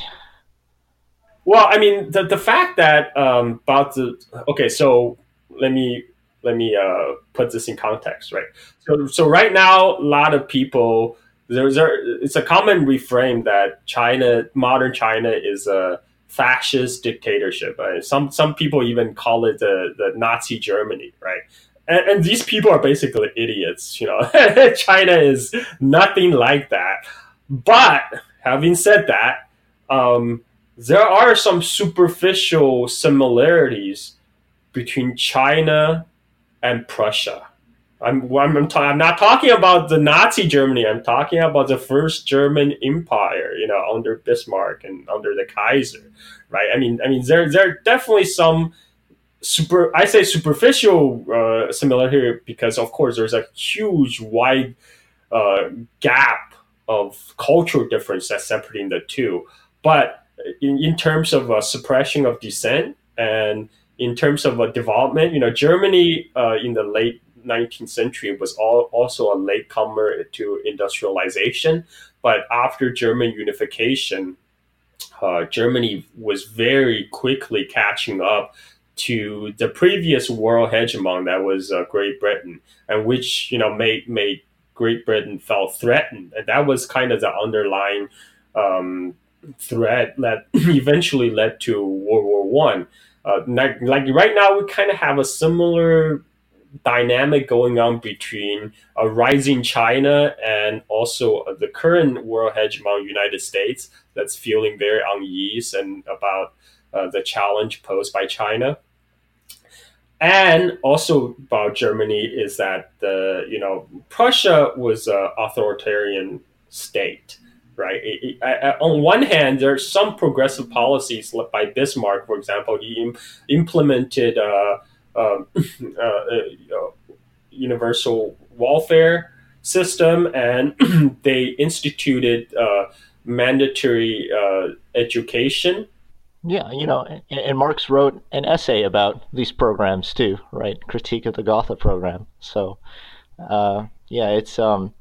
A: Well, I mean the the fact that um, about the okay, so let me let me uh, put this in context, right? So so right now, a lot of people there's a it's a common reframe that China modern China is a fascist dictatorship. Right? Some some people even call it the, the Nazi Germany, right? And, and these people are basically idiots. You know, China is nothing like that. But having said that, um, there are some superficial similarities between China and Prussia. I'm I'm, ta- I'm, not talking about the Nazi Germany. I'm talking about the first German Empire. You know, under Bismarck and under the Kaiser, right? I mean, I mean, there there are definitely some super. I say superficial uh, similarity because, of course, there's a huge wide uh, gap of cultural difference that's separating the two. But in, in terms of uh, suppression of dissent and in terms of uh, development, you know, Germany uh, in the late 19th century was all, also a latecomer to industrialization. But after German unification, uh, Germany was very quickly catching up to the previous world hegemon that was uh, Great Britain, and which you know made made Great Britain felt threatened, and that was kind of the underlying um, threat that eventually led to World War One. Uh, like, right now, we kind of have a similar dynamic going on between a rising China and also the current world hegemon United States that's feeling very unease and about uh, the challenge posed by China. And also about Germany is that the you know Prussia was an authoritarian state, right? It, it, on one hand, there's some progressive policies by Bismarck, for example. He Im- implemented uh, um, uh, uh, universal welfare system, and they instituted uh, mandatory uh, education.
B: Yeah, you know, and, and, Marx wrote an essay about these programs too, right? Critique of the Gotha program. So, uh, yeah, it's um,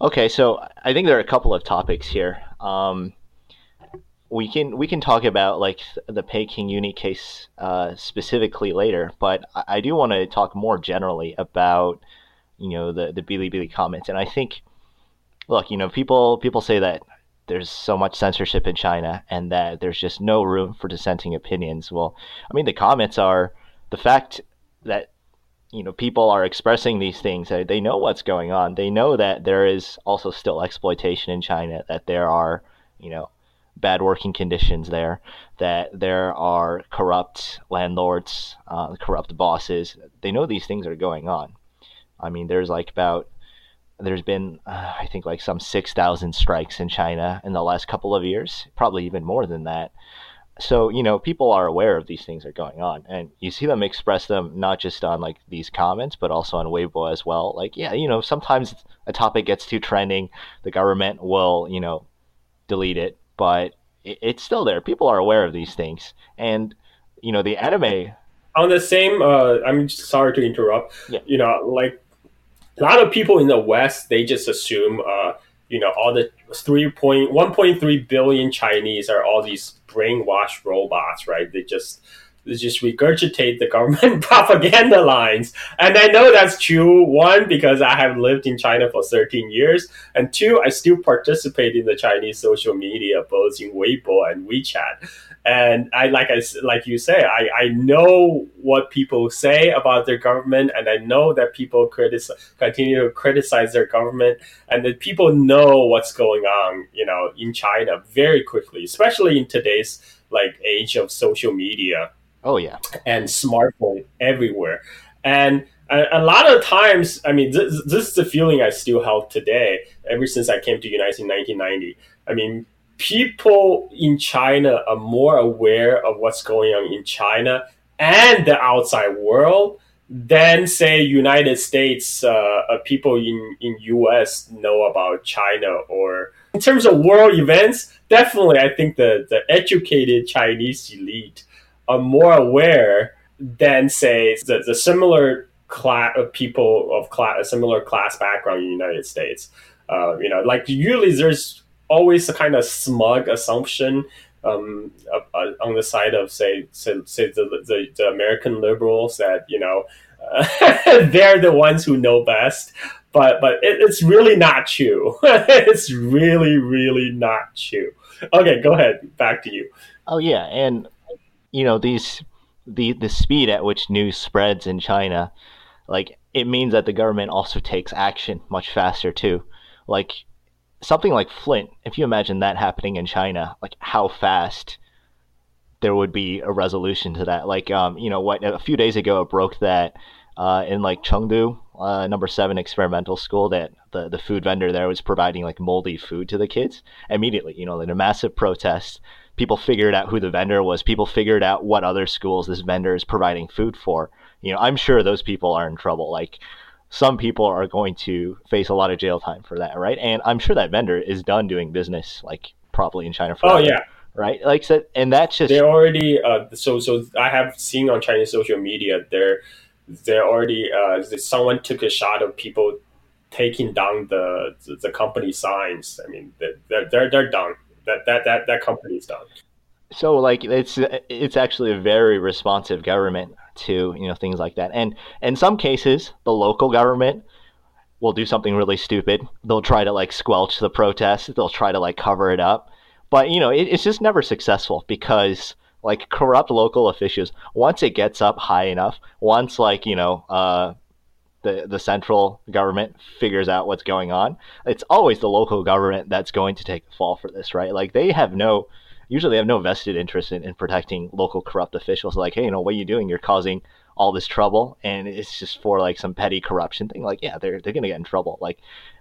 B: okay. So I think there are a couple of topics here. Um, we can we can talk about like the Peking Uni case uh, specifically later, but I, I do want to talk more generally about you know the the Bilibili comments, and I think look, you know, people people say that there's so much censorship in China and that there's just no room for dissenting opinions. Well, I mean, the comments are the fact that you know people are expressing these things. They know what's going on. They know that there is also still exploitation in China. That there are you know bad working conditions there, that there are corrupt landlords, uh, corrupt bosses. They know these things are going on. I mean, there's like about there's been uh, I think like some six thousand strikes in China in the last couple of years, probably even more than that. So you know, people are aware of these things are going on, and you see them express them not just on like these comments, but also on Weibo as well. Like, yeah, you know, sometimes a topic gets too trending, the government will you know delete it but it's still there. People are aware of these things, and you know the anime.
A: On the same, uh, I'm sorry to interrupt. Yeah. You know, like a lot of people in the West, they just assume, uh, you know, all the three point one point three billion Chinese are all these brainwashed robots, right? They just just regurgitate the government propaganda lines. And I know that's true, one, because I have lived in China for 13 years, and two, I still participate in the Chinese social media, both in Weibo and WeChat. And I like I like you say, I, I know what people say about their government, and I know that people criticize, continue to criticize their government, and that people know what's going on, you know, in China very quickly, especially in today's like age of social media.
B: Oh yeah,
A: and smartphone everywhere, and a, a lot of times, I mean, this, this is the feeling I still have today. Ever since I came to United in 1990, I mean, people in China are more aware of what's going on in China and the outside world than say United States uh, uh, people in in US know about China or in terms of world events. Definitely, I think the the educated Chinese elite are more aware than say the, the similar class of people of class a similar class background in the United States. Uh, you know, like usually there's always a kind of smug assumption um, uh, on the side of say say, say the, the, the American liberals that you know uh, they're the ones who know best. But but it, it's really not true. it's really really not true. Okay, go ahead. Back to you.
B: Oh yeah, and you know these the the speed at which news spreads in China, like it means that the government also takes action much faster too. Like something like Flint, if you imagine that happening in China, like how fast there would be a resolution to that. Like, um, you know, what a few days ago it broke that uh, in like Chengdu, uh, number seven experimental school, that the the food vendor there was providing like moldy food to the kids immediately. You know, in a massive protest, people figured out who the vendor was. People figured out what other schools this vendor is providing food for. You know, I'm sure those people are in trouble. Like some people are going to face a lot of jail time for that, right? And I'm sure that vendor is done doing business like probably in China for
A: Oh yeah.
B: Right, like so, and that's just
A: they already. Uh, so, so I have seen on Chinese social media they're they're already. Uh, someone took a shot of people taking down the the, the company signs. I mean, they're they're they're done. That that that that company's done.
B: So, like, it's it's actually a very responsive government to you know things like that. And in some cases, the local government will do something really stupid. They'll try to like squelch the protest. They'll try to like cover it up. But you know, it, it's just never successful because like corrupt local officials, once it gets up high enough, once like you know. Uh, the, the central government figures out what's going on. It's always the local government that's going to take the fall for this, right? Like they have no usually they have no vested interest in, in protecting local corrupt officials. Like, hey, you know, what are you doing? You're causing all this trouble, and it's just for like some petty corruption thing. Like, yeah, they're they're gonna get in trouble. Like,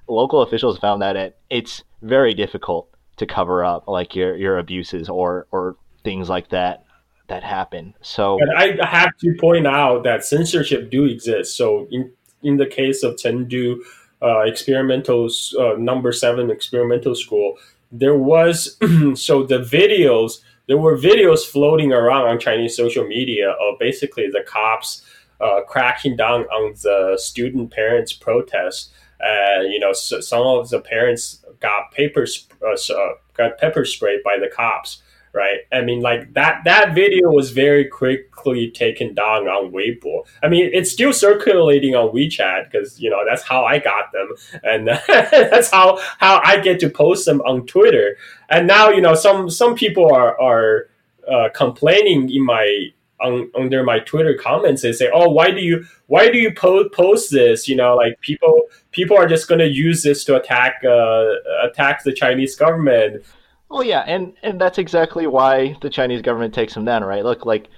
B: local officials found that it, it's very difficult to cover up like your your abuses or or things like that that happen. So,
A: and I have to point out that censorship do exist. So, in in the case of Chengdu uh, experimental uh, number seven experimental school, there was so the videos there were videos floating around on Chinese social media of basically the cops uh, cracking down on the student parents protest. And you know, so some of the parents got paper uh, uh, got pepper sprayed by the cops right? I mean, like that that video was very quickly taken down on Weibo. I mean, it's still circulating on WeChat because you know that's how I got them, and that's how how I get to post them on Twitter. And now you know some some people are are uh, complaining in my on, under my Twitter comments and say, "Oh, why do you why do you po- post this? You know, like people people are just going to use this to attack uh, attack the Chinese government."
B: Well, yeah, and and that's exactly why the Chinese government takes them down, right? Look, like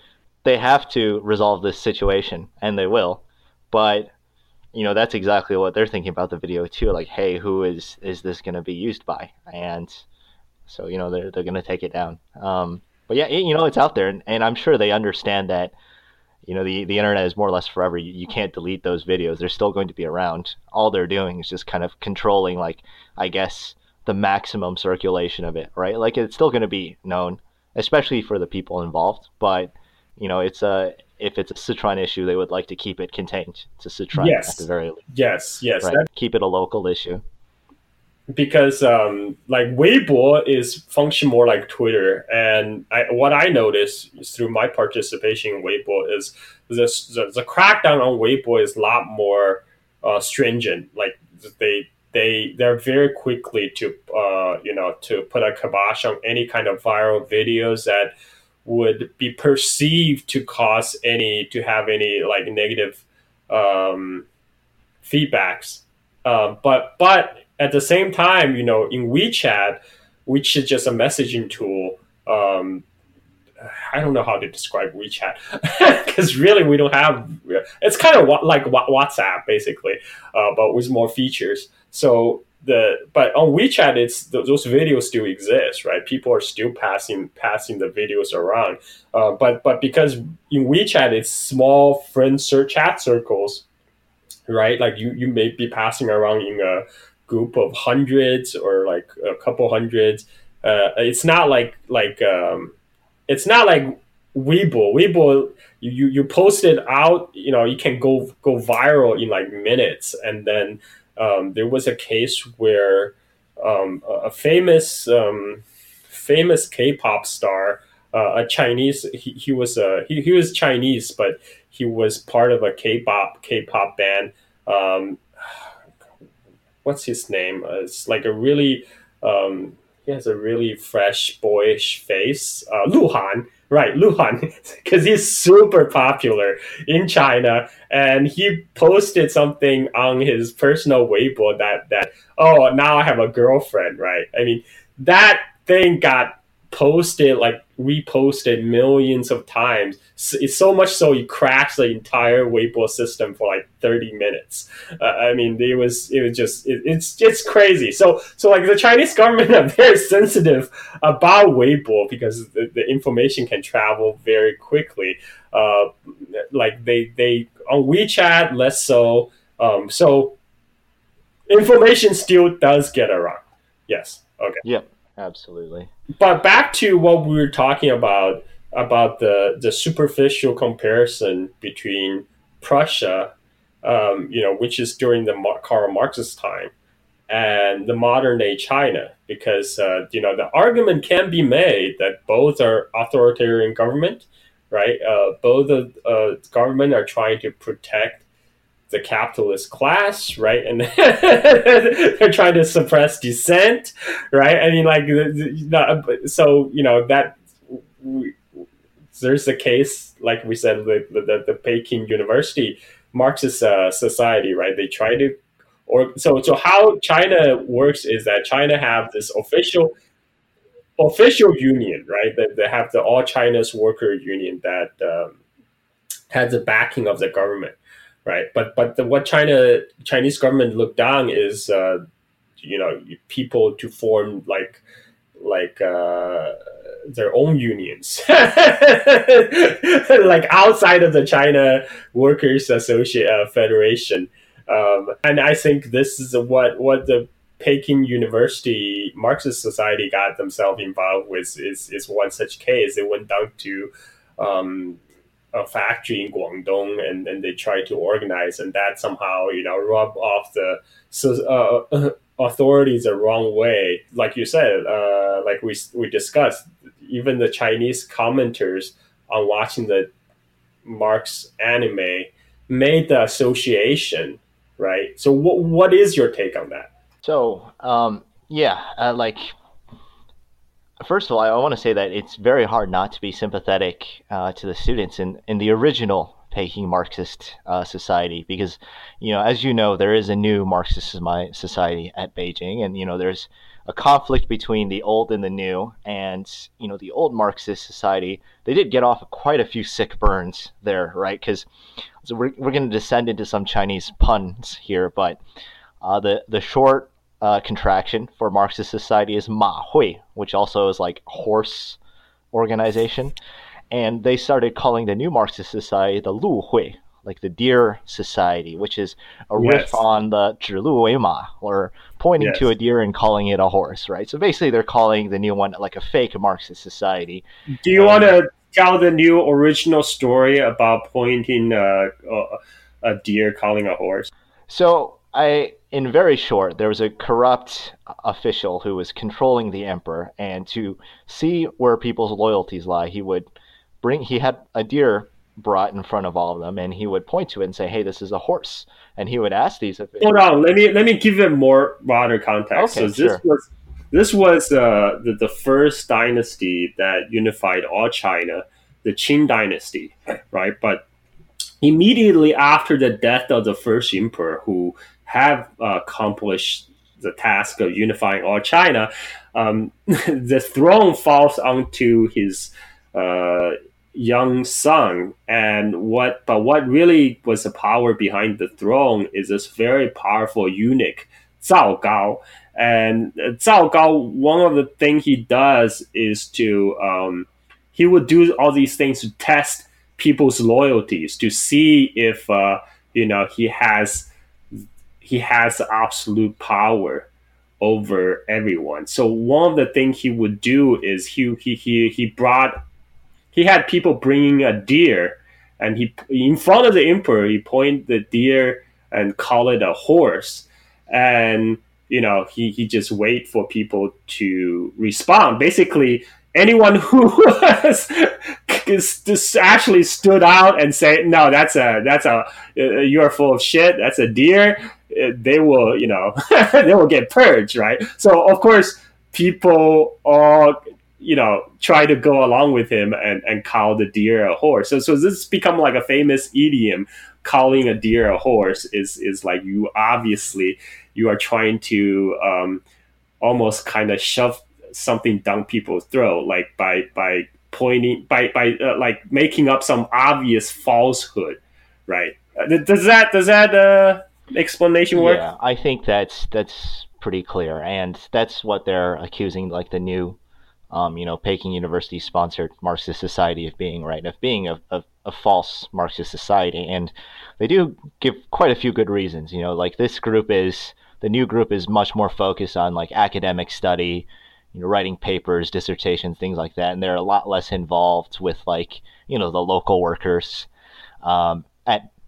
B: they have to resolve this situation, and they will. But you know, that's exactly what they're thinking about the video too. Like, hey, who is is this going to be used by? And so you know, they're they're going to take it down. Um, but yeah, you know, it's out there, and, and I'm sure they understand that. You know, the the internet is more or less forever. You, you can't delete those videos; they're still going to be around. All they're doing is just kind of controlling, like, I guess the maximum circulation of it, right? Like it's still going to be known, especially for the people involved. But you know, it's a if it's a Sichuan issue, they would like to keep it contained to Sichuan yes. at the very least.
A: Yes, yes,
B: right? That... keep it a local issue.
A: Because um, like Weibo is function more like Twitter, and I, what I noticed through my participation in Weibo is this, the, the crackdown on Weibo is a lot more uh, stringent. Like they they they're very quickly to uh, you know to put a kibosh on any kind of viral videos that would be perceived to cause any to have any like negative um, feedbacks. Um, but but at the same time, you know, in WeChat, which is just a messaging tool, um, I don't know how to describe WeChat because really we don't have. It's kind of like WhatsApp basically, uh, but with more features. So the but on WeChat, it's those videos still exist, right? People are still passing passing the videos around. Uh, but but because in WeChat, it's small friend search chat circles, right? Like you you may be passing around in a group of hundreds or like a couple hundreds. Uh, it's not like like um, it's not like Weibo. Weibo, you, you you post it out, you know, you can go go viral in like minutes, and then um, there was a case where um, a famous um, famous K-pop star, uh, a Chinese, he, he was a he, he was Chinese, but he was part of a K-pop K-pop band. Um, what's his name? Uh, it's like a really um, he has a really fresh boyish face. Uh, Lu Han, right? Lu Han, because he's super popular in China, and he posted something on his personal Weibo that that oh now I have a girlfriend, right? I mean that thing got posted like reposted millions of times. It's so much so it crashed the entire Weibo system for like 30 minutes. Uh, I mean, it was it was just it, it's it's crazy. So so like the Chinese government are very sensitive about Weibo because the, the information can travel very quickly. Uh, like they they on WeChat less so. Um, so information still does get around. Yes. Okay.
B: Yep. Absolutely.
A: But back to what we were talking about about the the superficial comparison between Prussia, um, you know, which is during the Karl Marx's time, and the modern day China, because uh, you know the argument can be made that both are authoritarian government, right? Uh, both the uh, government are trying to protect the capitalist class, right? And they're trying to suppress dissent, right? I mean, like, so you know that there's a case, like we said, the the, the Peking University Marxist uh, society, right? They try to, or so so how China works is that China have this official official union, right? That they have the All China's Worker Union that um, has the backing of the government right? But but the, what China Chinese government looked down is uh, you know people to form like like uh, their own unions, like outside of the China Workers Associate uh, Federation. Um, and I think this is what what the Peking University Marxist Society got themselves involved with is is one such case. They went down to um, a factory in Guangdong and, and they try to organize and that somehow you know rub off the so, uh, authorities the wrong way. Like you said uh, like we, we discussed even the Chinese commenters on watching the Marx anime made the association right? So what, what is your take on that?
B: So um, yeah uh, like First of all, I want to say that it's very hard not to be sympathetic uh, to the students in, in the original Peking Marxist uh, society because, you know, as you know, there is a new Marxist society at Beijing, and you know, there's a conflict between the old and the new. And you know, the old Marxist society they did get off quite a few sick burns there, right? Because so we're we're going to descend into some Chinese puns here, but uh, the the short uh, contraction for Marxist society is Ma Hui, which also is like horse organization. And they started calling the new Marxist society the Lu Hui, like the Deer Society, which is a yes. riff on the Zhilu Wei Ma, or pointing yes. to a deer and calling it a horse, right? So basically, they're calling the new one like a fake Marxist society.
A: Do you um, want to tell the new original story about pointing uh, a deer calling a horse?
B: So I in very short, there was a corrupt official who was controlling the emperor, and to see where people's loyalties lie, he would bring. He had a deer brought in front of all of them, and he would point to it and say, "Hey, this is a horse." And he would ask these officials.
A: Hold on, let me let me give it more broader context. Okay, so this sure. was this was uh, the, the first dynasty that unified all China, the Qin dynasty, right? But immediately after the death of the first emperor, who have uh, accomplished the task of unifying all China, um, the throne falls onto his uh, young son. And what but what really was the power behind the throne is this very powerful eunuch Zhao Gao. And Zhao Gao one of the things he does is to um, he would do all these things to test people's loyalties to see if uh, you know he has he has absolute power over everyone. So one of the things he would do is he he he, he brought he had people bringing a deer and he in front of the emperor he point the deer and call it a horse. And you know he, he just wait for people to respond. Basically anyone who was just actually stood out and say no that's a that's a uh, you're full of shit. That's a deer they will you know they will get purged right? So of course people all you know try to go along with him and, and call the deer a horse. So so this become like a famous idiom calling a deer a horse is is like you obviously you are trying to um, almost kind of shove something down people's throat like by by pointing by by uh, like making up some obvious falsehood right? Uh, does that does that uh explanation work
B: yeah i think that's that's pretty clear and that's what they're accusing like the new um, you know, Peking University sponsored Marxist society of being, right? Of being a, a, a, false Marxist society. And they do give quite a few good reasons. You know, like this group is, the new group is much more focused on like academic study, you know, writing papers, dissertations, things like that. And they're a lot less involved with like, you know, the local workers um,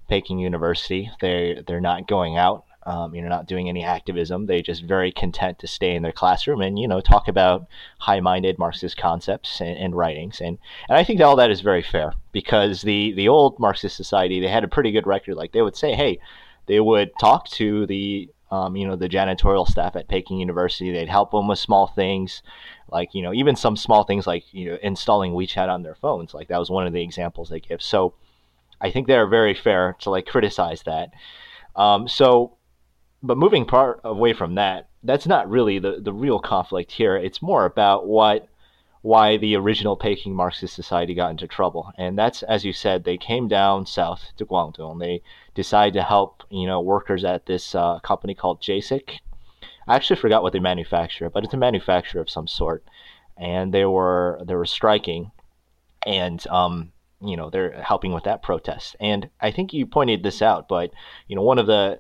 B: Peking University. They they're not going out um, you know, not doing any activism. They're just very content to stay in their classroom and you know talk about high-minded Marxist concepts and, and writings. And and I think all that is very fair because the the old Marxist society they had a pretty good record. Like they would say, hey, they would talk to the um, you know the janitorial staff at Peking University. They'd help them with small things, like you know even some small things like you know installing WeChat on their phones. Like that was one of the examples they give. So I think they're very fair to like criticize that. Um, so but moving part away from that, that's not really the, the real conflict here. It's more about what why the original Peking Marxist Society got into trouble, and that's as you said, they came down south to Guangdong. They decided to help you know workers at this uh, company called JASIC. I actually forgot what they manufacture, but it's a manufacturer of some sort, and they were they were striking, and um, you know they're helping with that protest. And I think you pointed this out, but you know one of the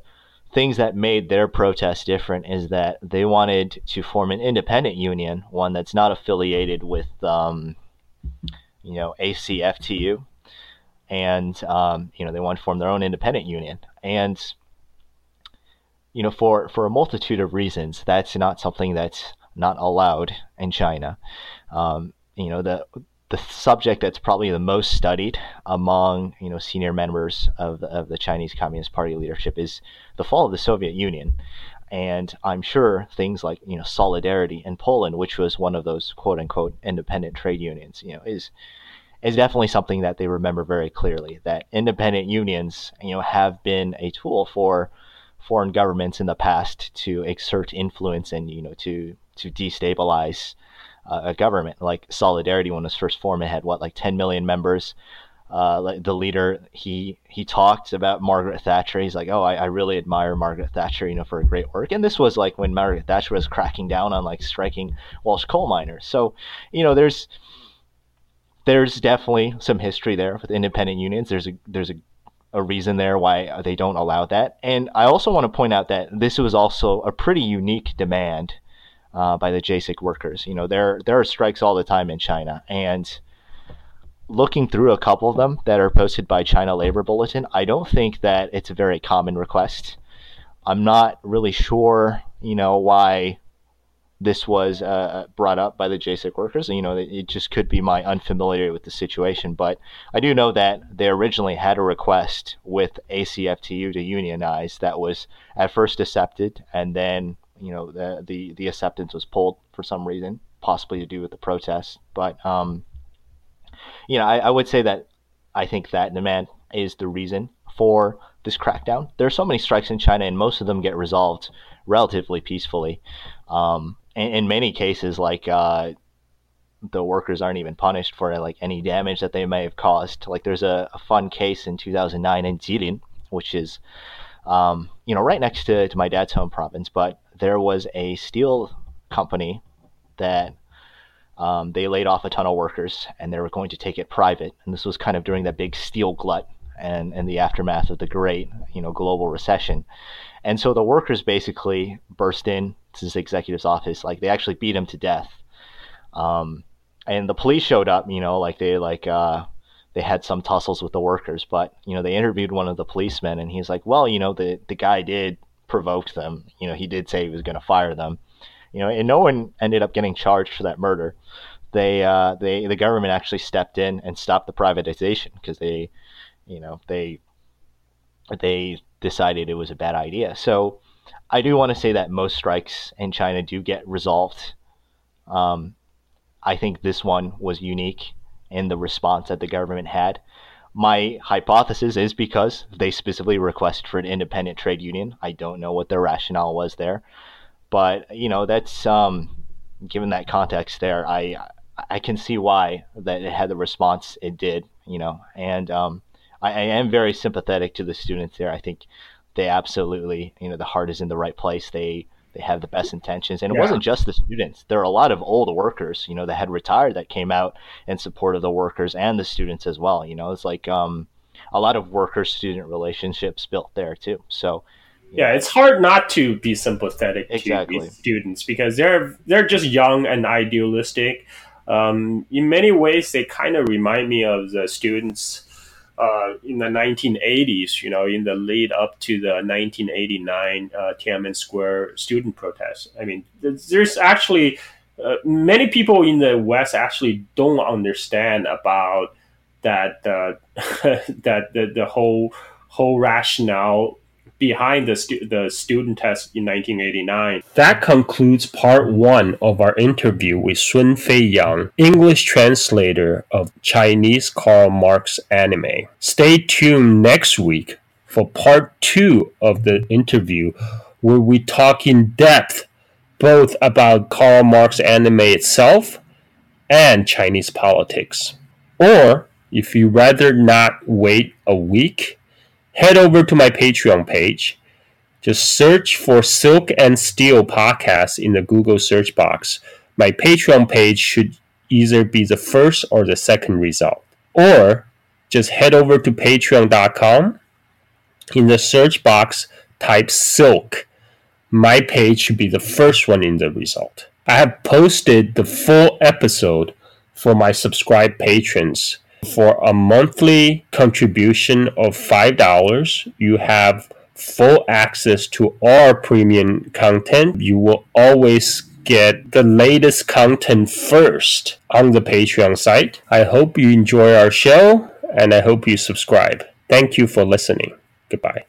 B: things that made their protest different is that they wanted to form an independent union, one that's not affiliated with, um, you know, ACFTU, and um, you know they want to form their own independent union. And you know, for for a multitude of reasons, that's not something that's not allowed in China. Um, you know, the the subject that's probably the most studied among you know senior members of the, of the Chinese Communist Party leadership is the fall of the Soviet Union, and I'm sure things like you know solidarity in Poland, which was one of those quote unquote independent trade unions, you know, is is definitely something that they remember very clearly. That independent unions, you know, have been a tool for foreign governments in the past to exert influence and you know to to destabilize uh, a government. Like Solidarity, when it was first formed, it had what like 10 million members. Uh, the leader, he he talked about Margaret Thatcher. He's like, oh, I, I really admire Margaret Thatcher, you know, for her great work. And this was like when Margaret Thatcher was cracking down on like striking Welsh coal miners. So, you know, there's there's definitely some history there with independent unions. There's a there's a a reason there why they don't allow that. And I also want to point out that this was also a pretty unique demand uh, by the JASIC workers. You know, there there are strikes all the time in China, and looking through a couple of them that are posted by China Labor Bulletin, I don't think that it's a very common request. I'm not really sure, you know, why this was uh, brought up by the JASIC workers. You know, it just could be my unfamiliarity with the situation, but I do know that they originally had a request with ACFTU to unionize that was at first accepted, and then you know the the the acceptance was pulled for some reason, possibly to do with the protests. But um, you know, I, I would say that I think that demand is the reason for this crackdown. There are so many strikes in China, and most of them get resolved relatively peacefully. Um, in, in many cases, like uh, the workers aren't even punished for like any damage that they may have caused. Like there's a, a fun case in 2009 in Jilin, which is um, you know right next to, to my dad's home province, but there was a steel company that um, they laid off a ton of workers and they were going to take it private. And this was kind of during that big steel glut and, and the aftermath of the great, you know, global recession. And so the workers basically burst in to this executive's office. Like they actually beat him to death. Um, and the police showed up, you know, like they like, uh, they had some tussles with the workers, but you know, they interviewed one of the policemen and he's like, well, you know, the, the guy did provoke them. You know, he did say he was going to fire them you know, and no one ended up getting charged for that murder. They, uh, they, the government actually stepped in and stopped the privatization because they, you know, they, they decided it was a bad idea. So, I do want to say that most strikes in China do get resolved. Um, I think this one was unique in the response that the government had. My hypothesis is because they specifically requested for an independent trade union. I don't know what their rationale was there. But you know, that's um, given that context there, I I can see why that it had the response it did. You know, and um, I, I am very sympathetic to the students there. I think they absolutely, you know, the heart is in the right place. They they have the best intentions, and it yeah. wasn't just the students. There are a lot of old workers, you know, that had retired that came out in support of the workers and the students as well. You know, it's like um, a lot of worker-student relationships built there too. So
A: yeah, it's hard not to be sympathetic exactly. to these students because they're they're just young and idealistic. Um, in many ways, they kind of remind me of the students uh, in the 1980s. You know, in the lead up to the 1989 uh, Tiananmen Square student protests. I mean, there's actually uh, many people in the West actually don't understand about that uh, that the, the whole whole rationale behind the, stu- the student test in 1989. That concludes part one of our interview with Sun Fei Yang, English translator of Chinese Karl Marx anime. Stay tuned next week for part two of the interview, where we talk in depth both about Karl Marx anime itself and Chinese politics. Or, if you rather not wait a week, head over to my Patreon page. Just search for Silk and Steel podcast in the Google search box. My Patreon page should either be the first or the second result. Or just head over to patreon.com. In the search box, type Silk. My page should be the first one in the result. I have posted the full episode for my subscribed patrons for a monthly contribution of $5, you have full access to our premium content. You will always get the latest content first on the Patreon site. I hope you enjoy our show and I hope you subscribe. Thank you for listening. Goodbye.